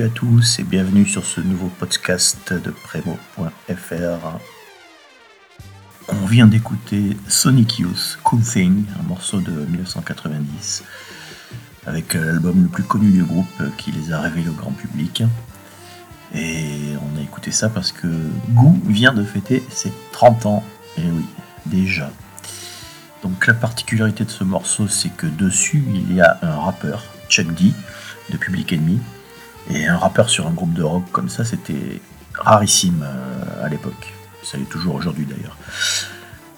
Salut à tous et bienvenue sur ce nouveau podcast de Premo.fr. On vient d'écouter Sonic Youth, Cool Thing, un morceau de 1990, avec euh, l'album le plus connu du groupe euh, qui les a révélés au grand public. Et on a écouté ça parce que Goo vient de fêter ses 30 ans. Et oui, déjà. Donc la particularité de ce morceau, c'est que dessus, il y a un rappeur, Chuck D, de Public Enemy, et un rappeur sur un groupe de rock comme ça, c'était rarissime euh, à l'époque. Ça l'est toujours aujourd'hui d'ailleurs.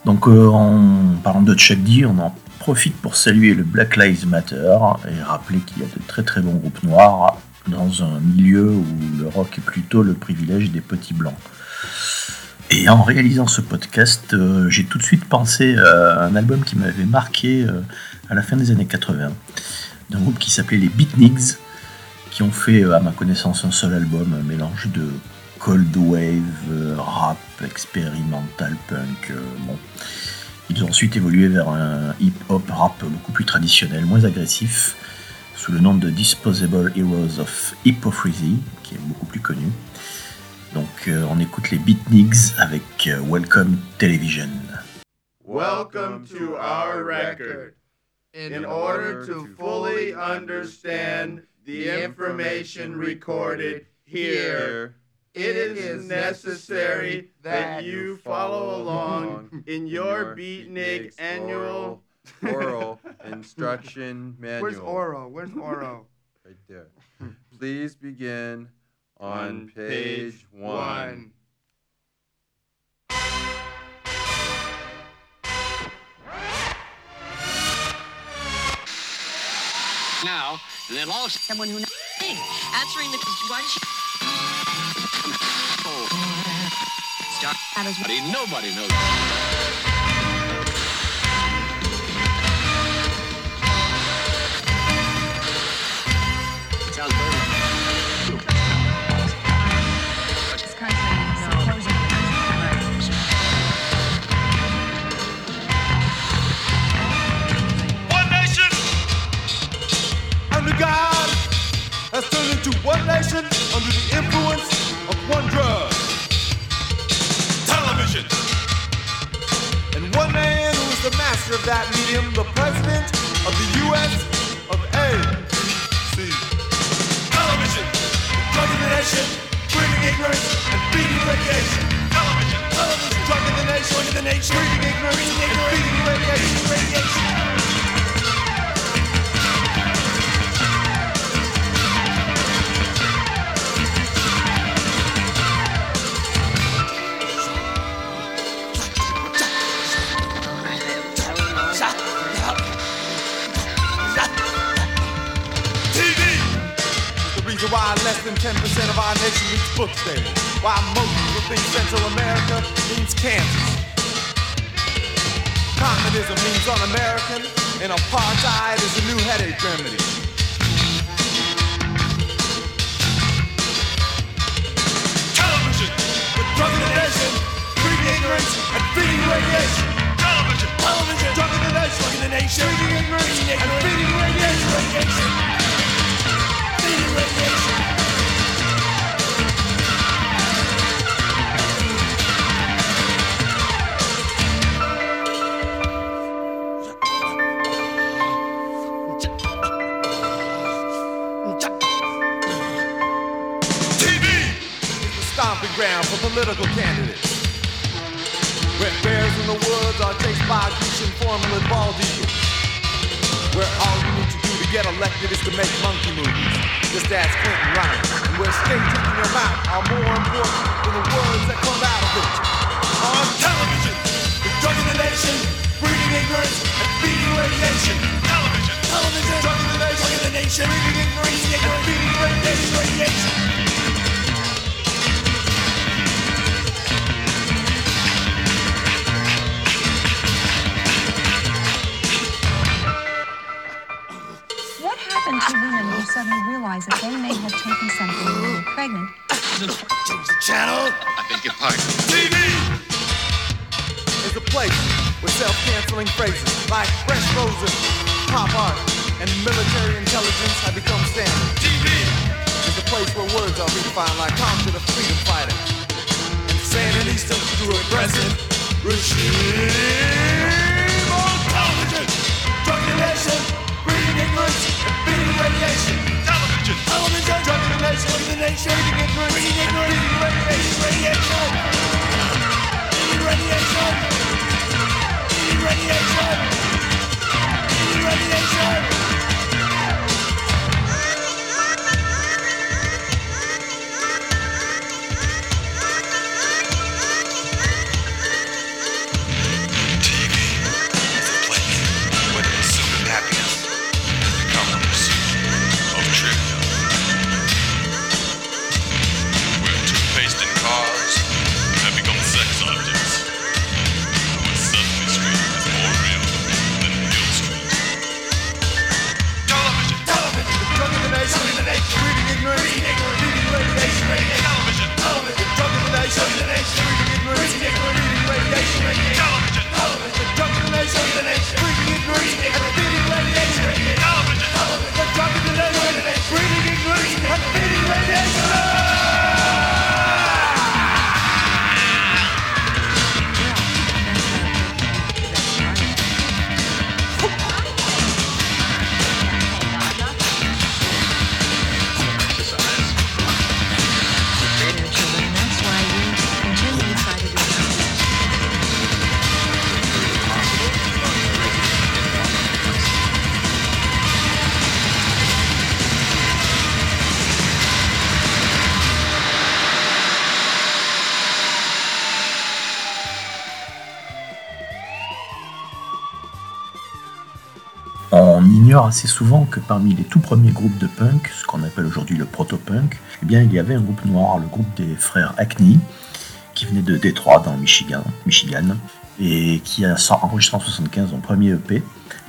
Donc euh, en parlant de Chuck D, on en profite pour saluer le Black Lives Matter et rappeler qu'il y a de très très bons groupes noirs dans un milieu où le rock est plutôt le privilège des petits blancs. Et en réalisant ce podcast, euh, j'ai tout de suite pensé à un album qui m'avait marqué à la fin des années 80, d'un groupe qui s'appelait les Beatniks, qui ont fait, euh, à ma connaissance, un seul album, un mélange de cold wave, euh, rap, expérimental, punk. euh, bon. Ils ont ensuite évolué vers un hip-hop rap beaucoup plus traditionnel, moins agressif, sous le nom de Disposable Heroes of Hypocrisy, qui est beaucoup plus connu. Donc on écoute les Beatniks avec Welcome Television. Welcome to our record. In order to fully understand the information recorded here, it is necessary that you follow along in your beatnik annual. oral instruction manual. Where's Oro? Where's Oro? Right there. Please begin on page one. Now, and they'll all someone who knows answering the why does she oh. is nobody, nobody knows. Into one nation under the influence of one drug. Television. And one man who is the master of that medium, the president of the U.S. of A. C. nation, breeding ignorance and feeding radiation. Television, television, drugging the nation, drugging the nation, breeding ignorance and feeding radiation, radiation. Why less than 10% of our nation reads books daily. Why most people think Central America means Kansas. Communism means un-American, and apartheid is a new headache remedy. Television, the drug nation, breeding ignorance and feeding radiation. Television, television, drug nation, breeding ignorance and feeding radiation. radiation. Where bears in the woods are chased by Grecian formula bald eagles. Where all get elected is to make monkey movies. Just ask Clinton Ryan. And where states in your mouth are more important than the words that come out of it. On television, the drug of the nation, breeding ignorance and feeding radiation. Television, television, drug of the nation, breeding ignorance and feeding radiation, radiation. What to women who suddenly realized that they may have taken something when they were pregnant? Change the channel. I beg your pardon. TV is a place where self-canceling phrases like fresh frozen, pop art, and military intelligence have become standard. TV is a place where words are redefined like concept of freedom fighter and Sandinista to a present regime radiation. Television, ignore assez souvent que parmi les tout premiers groupes de punk, ce qu'on appelle aujourd'hui le proto-punk, eh bien, il y avait un groupe noir, le groupe des frères Hackney, qui venait de Détroit, dans le Michigan, Michigan et qui a enregistré en 75 son premier EP,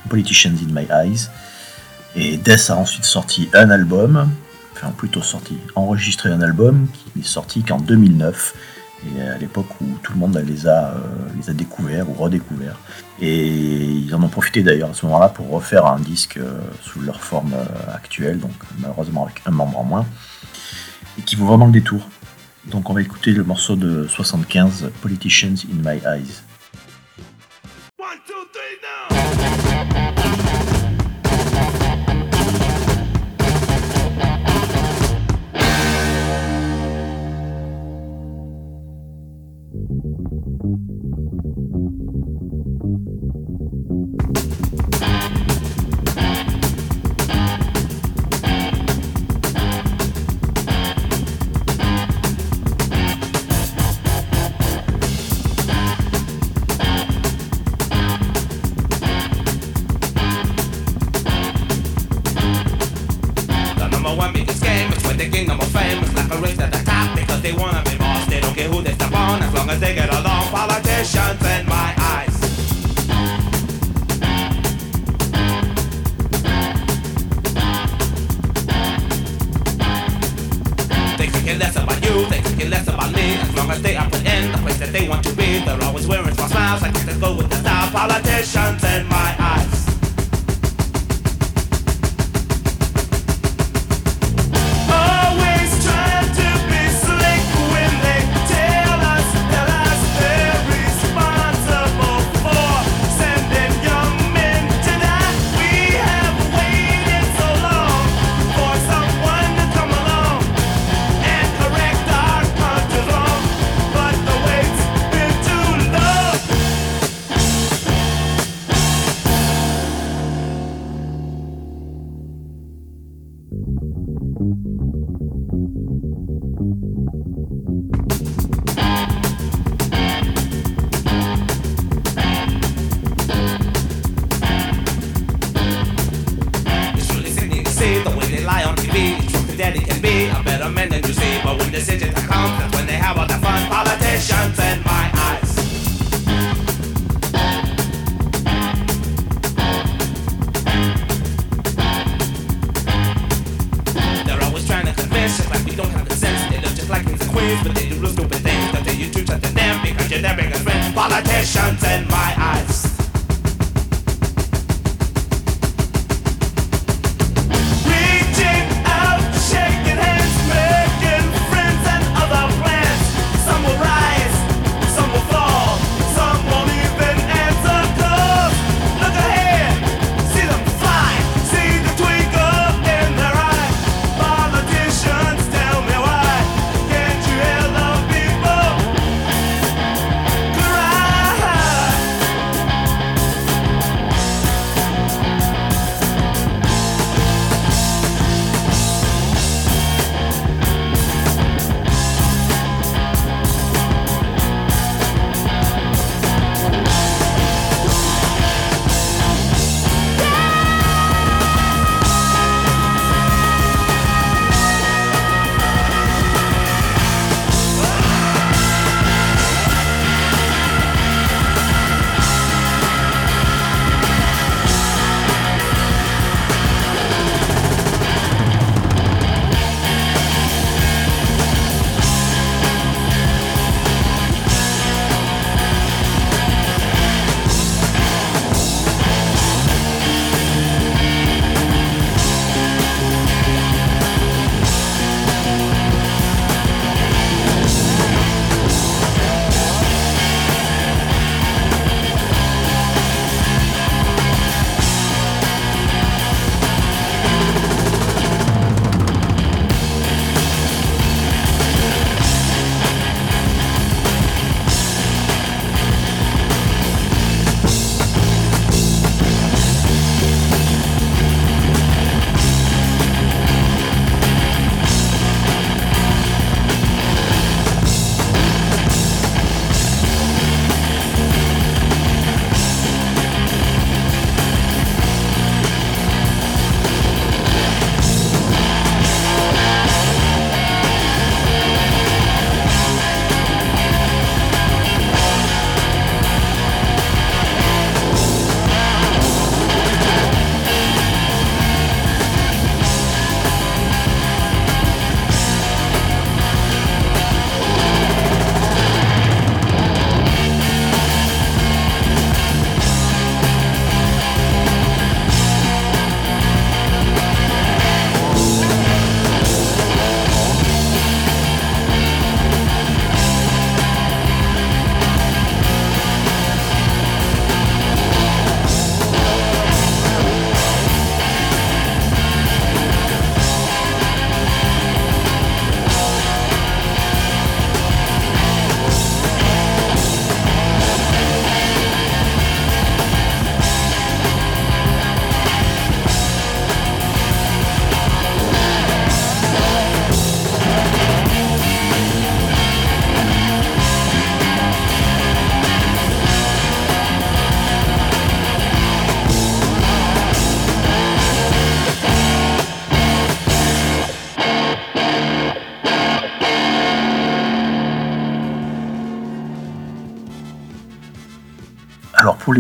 Politicians in My Eyes. Et Death a ensuite sorti un album, enfin plutôt sorti, enregistré un album qui n'est sorti qu'en 2009, et à l'époque où tout le monde les a, euh, les a découverts ou redécouverts. Et ils en ont profité d'ailleurs à ce moment-là pour refaire un disque euh, sous leur forme euh, actuelle, donc malheureusement avec un membre en moins, et qui vaut vraiment le détour. Donc on va écouter le morceau de 75, Politicians in My Eyes.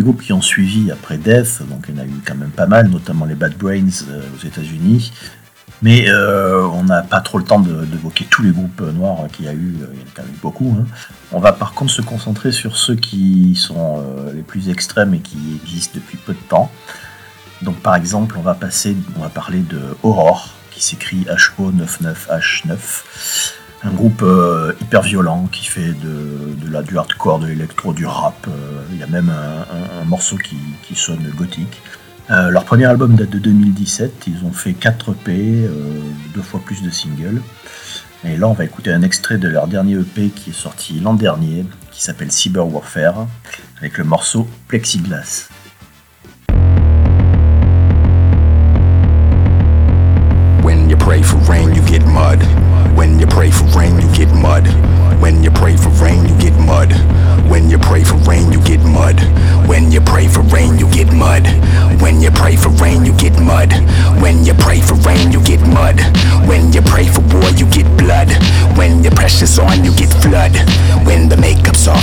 Groupes qui ont suivi après Death, donc il y en a eu quand même pas mal, notamment les Bad Brains euh, aux États-Unis. Mais euh, on n'a pas trop le temps d'évoquer tous les groupes euh, noirs qu'il y a eu, il y en a quand même beaucoup. hein. On va par contre se concentrer sur ceux qui sont les plus extrêmes et qui existent depuis peu de temps. Donc par exemple, on va passer, on va parler de Aurore, qui s'écrit HO99H9, un groupe euh, hyper violent qui fait de, la, du hardcore, de l'électro, du rap. euh, Il y a même un, morceau qui, sonne gothique. Euh, leur premier album date de 2017. Ils ont fait 4 EP, deux fois plus de singles. Et là, on va écouter un extrait de leur dernier EP qui est sorti l'an dernier, qui s'appelle Cyber Warfare, avec le morceau Plexiglas. Pray for rain, you get mud. When you pray for rain, you get mud. When you pray for rain, you get mud. When you pray for rain, you get mud. When you pray for rain, you get mud. When you pray for rain, you get mud. When you pray for rain, you get mud. When you pray for war, you get blood. When your pressure's on, you get flood. When the makeup's off,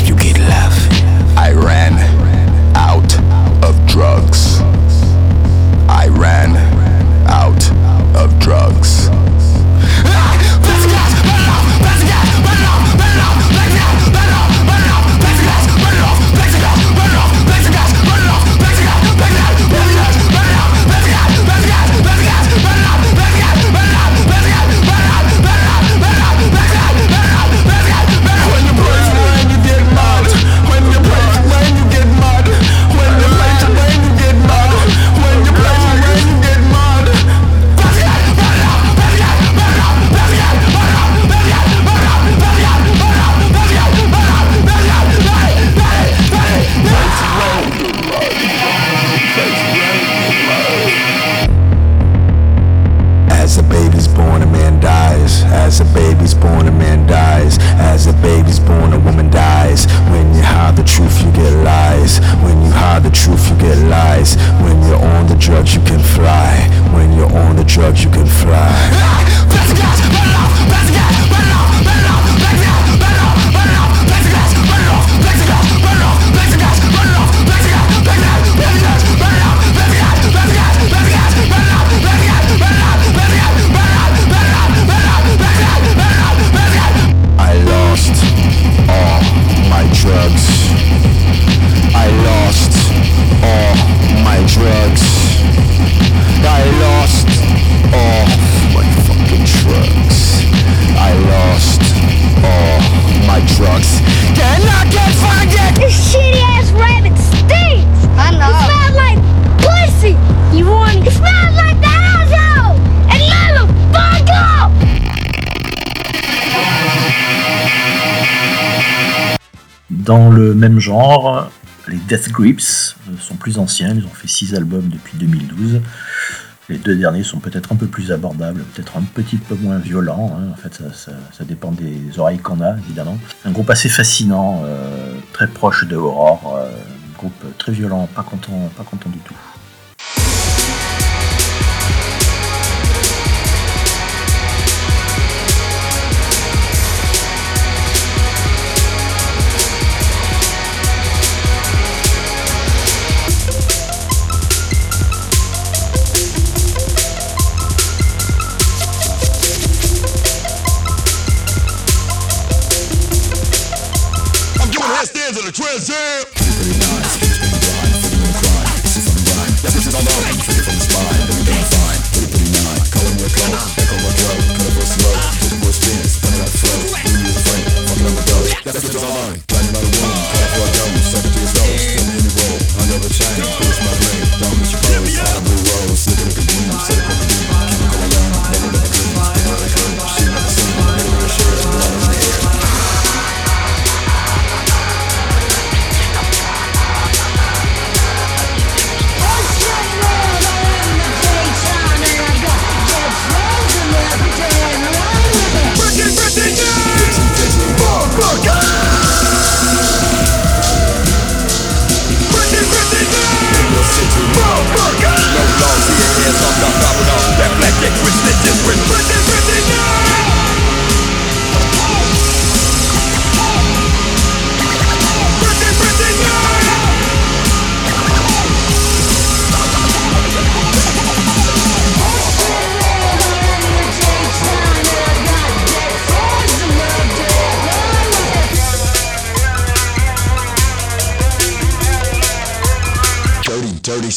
Dans le même genre, les Death Grips euh, sont plus anciens, ils ont fait 6 albums depuis 2012. Les deux derniers sont peut-être un peu plus abordables, peut-être un petit peu moins violents. hein. En fait, ça, dépend des oreilles qu'on a, évidemment. Un groupe assez fascinant, euh, très proche de Aurore. euh, un groupe très violent, pas content, pas content du tout.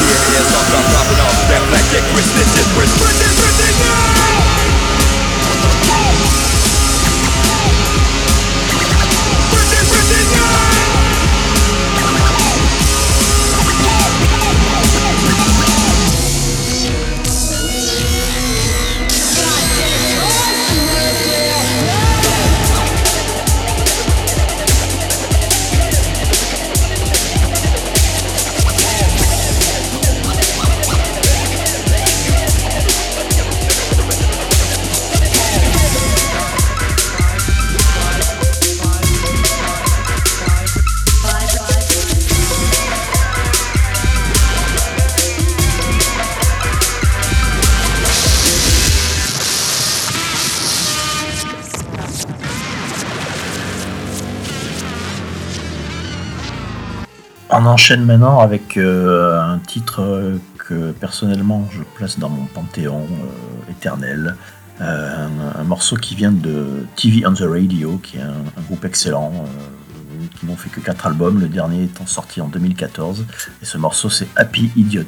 Here is off the problem of reflected Christmas is Christmas Christmas On enchaîne maintenant avec euh, un titre euh, que personnellement je place dans mon panthéon euh, éternel. Un, morceau qui vient de TV on the Radio, qui est un, un groupe excellent, qui n'ont fait que 4 albums, le dernier étant sorti en 2014. Et ce morceau c'est Happy Idiot.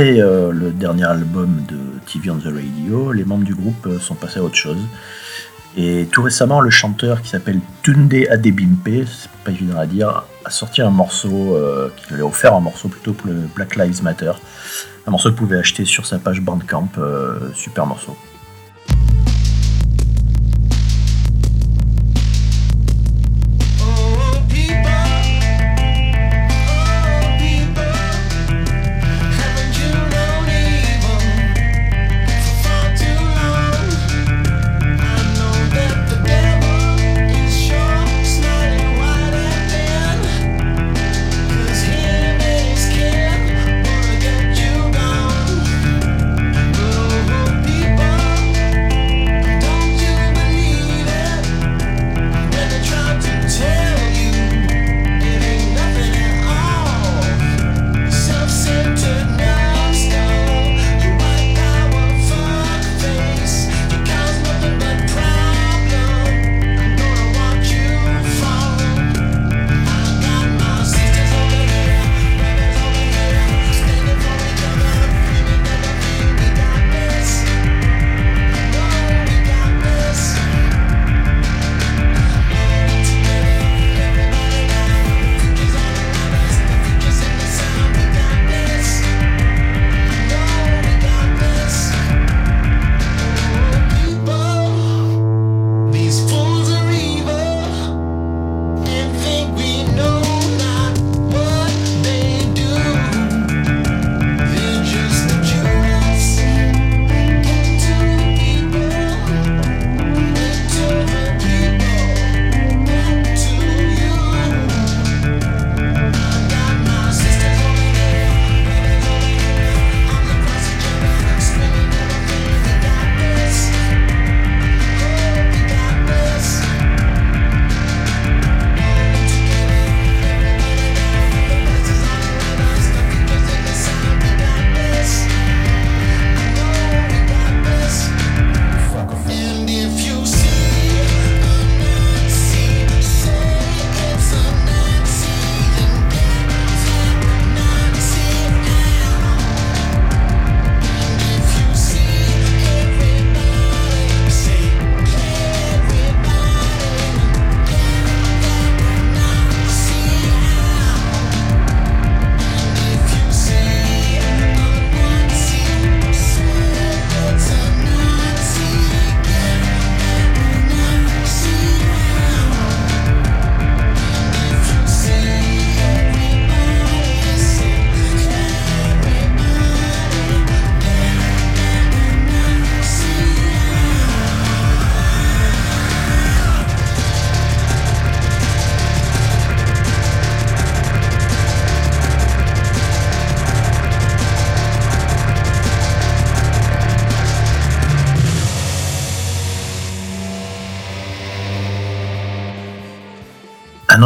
Après euh, le dernier album de TV on the Radio, les membres du groupe euh, sont passés à autre chose. Et tout récemment, le chanteur qui s'appelle Tunde Adebimpe, c'est pas évident à dire, a sorti un morceau, euh, qui lui a offert un morceau plutôt pour le Black Lives Matter. Un morceau que vous pouvez acheter sur sa page Bandcamp, euh, super morceau.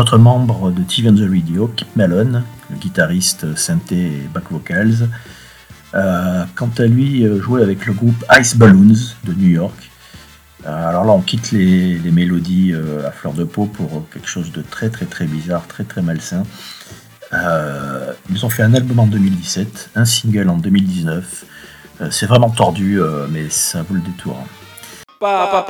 Un autre membre de TV on the Radio, Kip Malone, le guitariste synthé et back vocals, euh, quant à lui, euh, jouait avec le groupe Ice Balloons de New York. Euh, alors là, on quitte les, les mélodies à fleur de peau pour quelque chose de très très très bizarre, très très malsain. Ils ont fait un album en 2017, un single en 2019. Euh, C'est vraiment tordu, mais ça vaut le détour. pa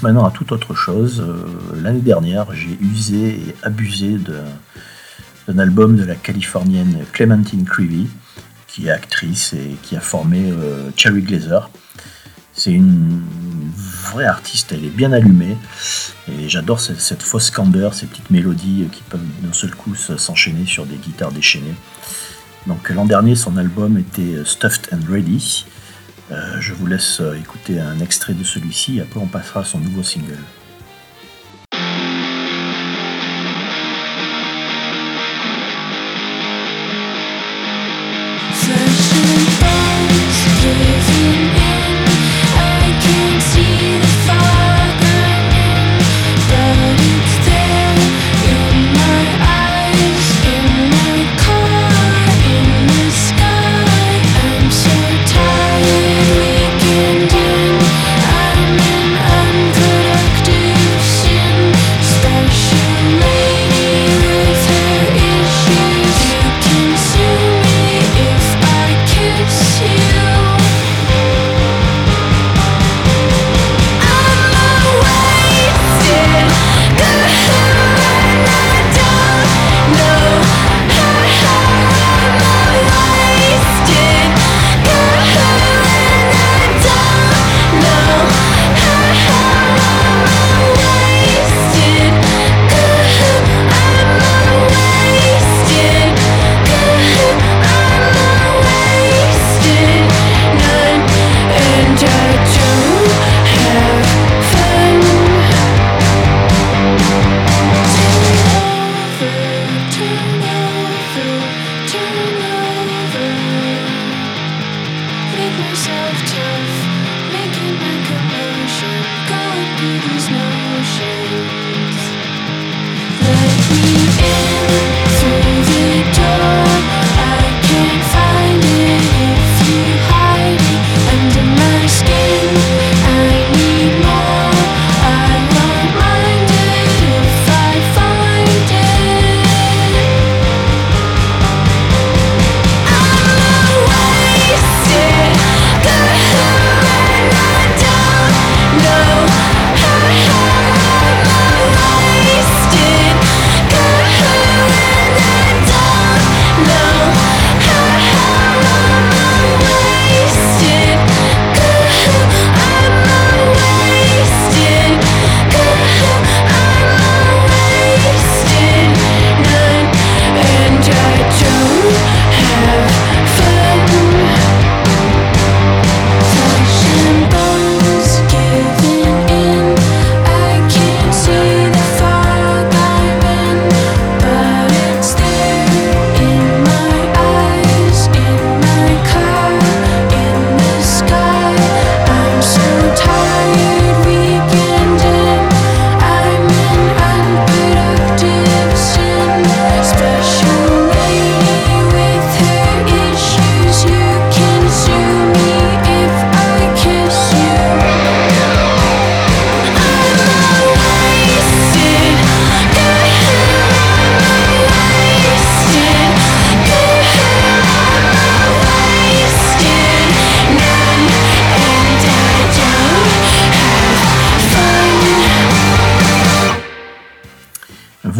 maintenant à toute autre chose. Euh, L'année dernière, j'ai usé et abusé d'un album de la californienne Clementine Creevy, qui est actrice et qui a formé euh, Cherry Glazer. C'est une vraie artiste, elle est bien allumée et j'adore cette, cette fausse candeur, ces petites mélodies qui peuvent d'un seul coup se- s'enchaîner sur des guitares déchaînées. Donc l'an dernier, son album était euh, Stuffed and Ready. Je vous laisse euh, écouter un extrait de celui-ci, après on passera à son nouveau single.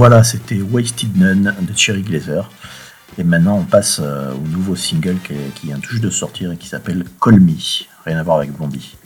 Voilà, c'était Wasted None de Cherry Glazer. Et maintenant, on passe euh, au nouveau single qui, qui vient tout juste de sortir et qui s'appelle Call Me. Rien à voir avec Blondie.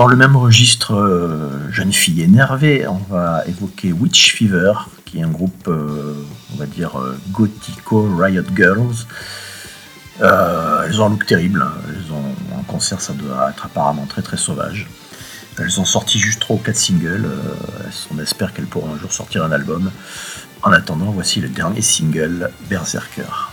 Dans le même registre, euh, jeune fille énervée, on va évoquer Witch Fever, qui est un groupe, euh, on va dire, euh, gothico Riot Girls. Elles ont un look terrible, hein. elles ont un concert, ça doit être apparemment très très sauvage. Elles ont sorti juste 3 ou 4 singles, on espère qu'elles pourront un jour sortir un album. En attendant, voici le dernier single, Berserker.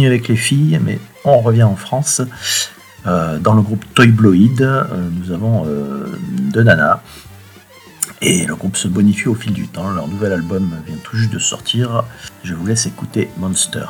avec les filles, mais on revient en France. Euh, dans le groupe Toybloid, euh, nous avons euh, deux nanas. Et le groupe se bonifie au fil du temps. Leur nouvel album vient tout juste de sortir. Je vous laisse écouter Monster.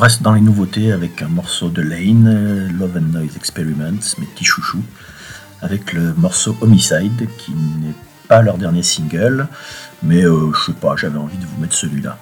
Reste dans les nouveautés avec un morceau de Lane, euh, Love and Noise Experiments, mes petits chouchous, avec le morceau Homicide, qui n'est pas leur dernier single, mais euh, je sais pas, j'avais envie de vous mettre celui-là.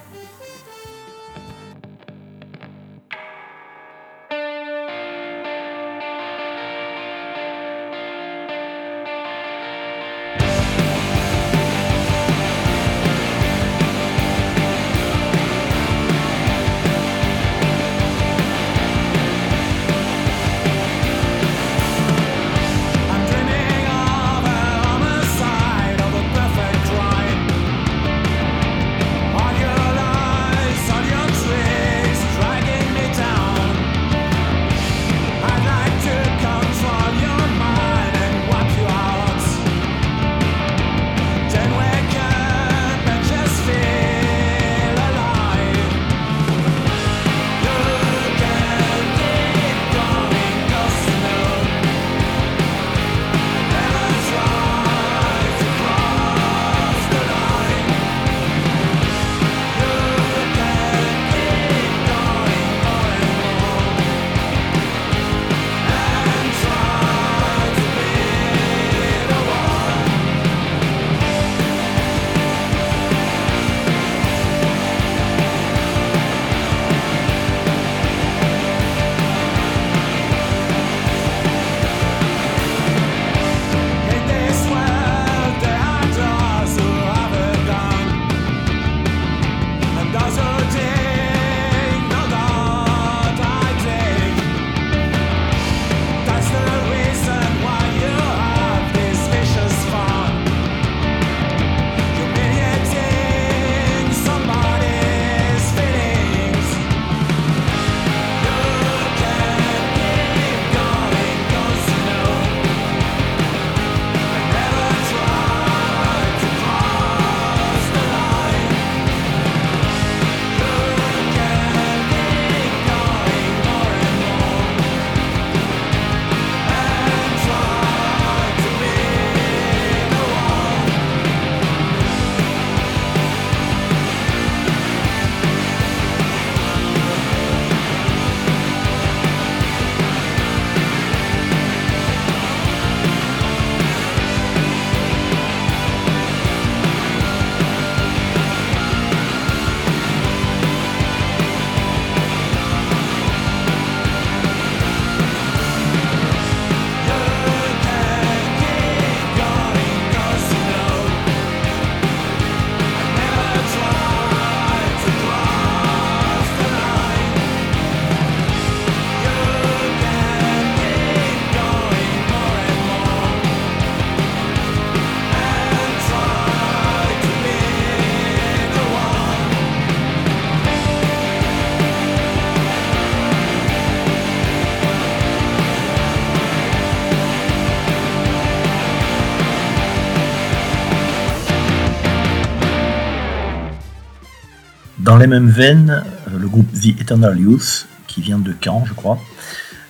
Dans les mêmes veines, euh, le groupe The Eternal Youth, qui vient de Caen, je crois,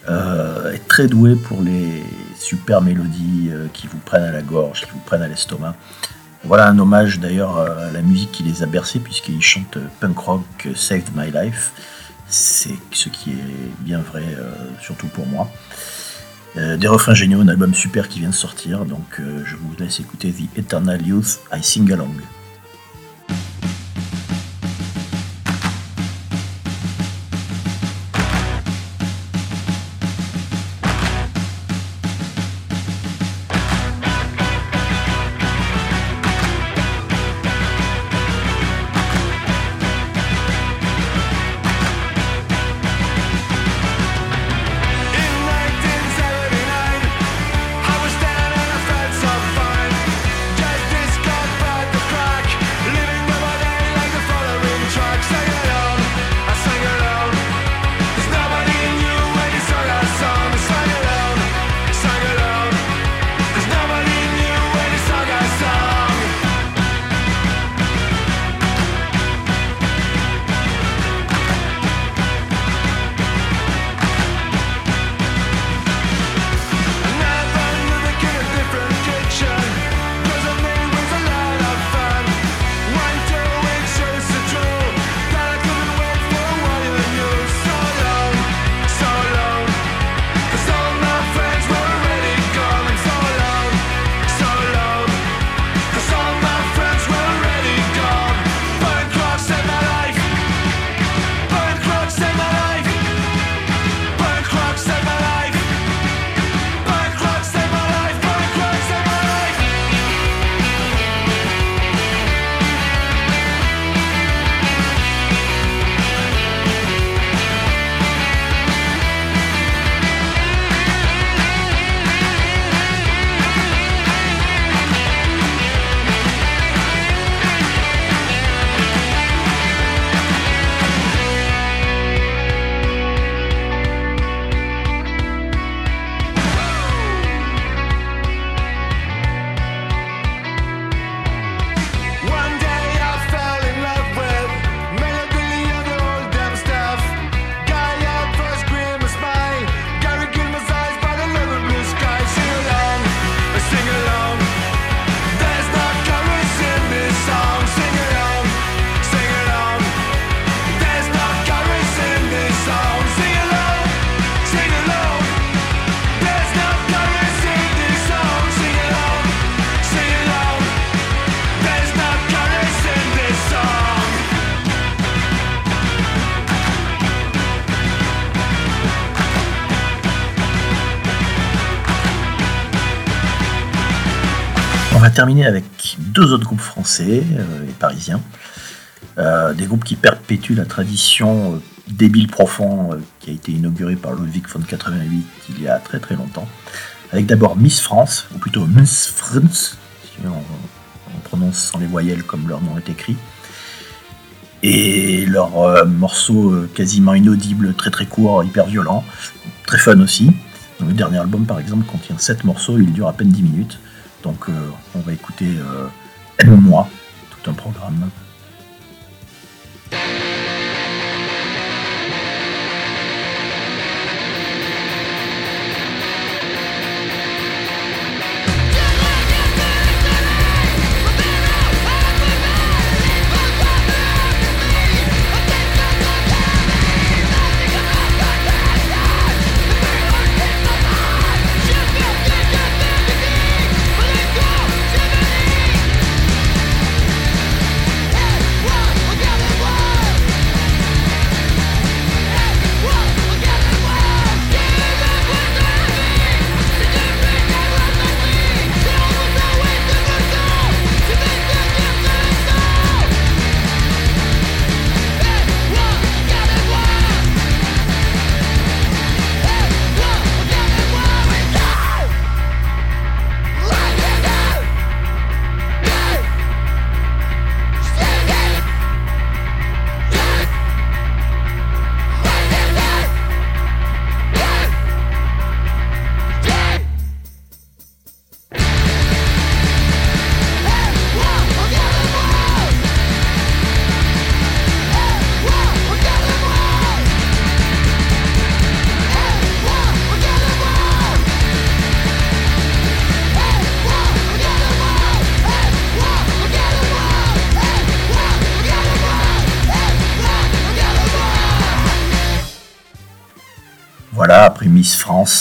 euh, est très doué pour les super mélodies euh, qui vous prennent à la gorge, qui vous prennent à l'estomac. Voilà un hommage d'ailleurs à la musique qui les a bercés, puisqu'ils chantent punk rock Saved My Life. C'est ce qui est bien vrai, surtout pour moi. Des refrains géniaux, un album super qui vient de sortir, donc je vous laisse écouter The Eternal Youth, I Sing Along. Avec deux autres groupes français euh, et parisiens. Euh, des groupes qui perpétuent la tradition euh, débile profond qui a été inaugurée par Ludwig von 88 il y a très très longtemps. Avec d'abord Miss France, ou plutôt Miss France, si on, on prononce sans les voyelles comme leur nom est écrit. Et leur euh, morceau quasiment inaudible, très très court, hyper violent, très fun aussi. Le dernier album par exemple contient 7 morceaux, il dure à peine 10 minutes. Donc euh, on va écouter euh, Aime-moi, tout un programme.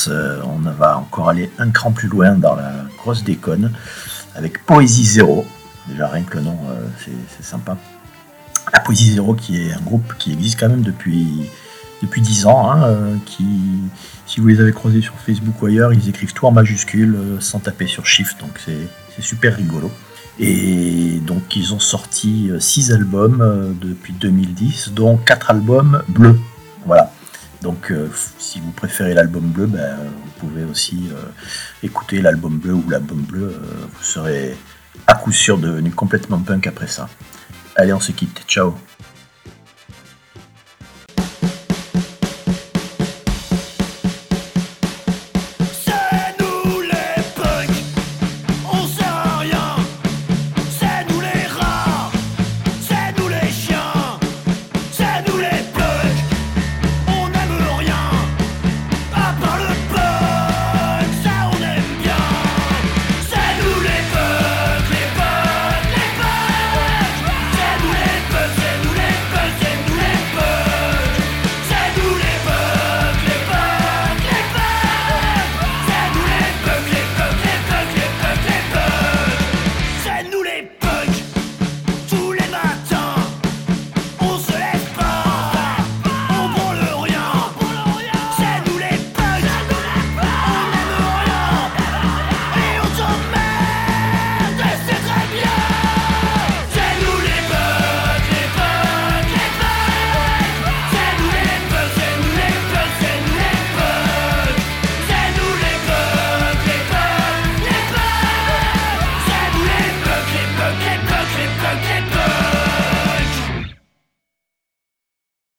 Euh, on va encore aller un cran plus loin dans la grosse déconne avec Poésie Zéro. Déjà rien que le nom, euh, c'est sympa. La Poésie Zéro qui est un groupe qui existe quand même depuis, depuis 10 ans, hein, euh, qui, si vous les avez croisés sur Facebook ou ailleurs, ils écrivent tout en majuscule sans taper sur Shift, donc c'est super rigolo. Et donc ils ont sorti 6 albums depuis 2010, dont 4 albums bleus. Voilà. Donc euh, si vous préférez l'album bleu, ben, vous pouvez aussi euh, écouter l'album bleu ou l'album bleu. euh, vous serez à coup sûr devenu complètement punk après ça. Allez, on se quitte. Ciao.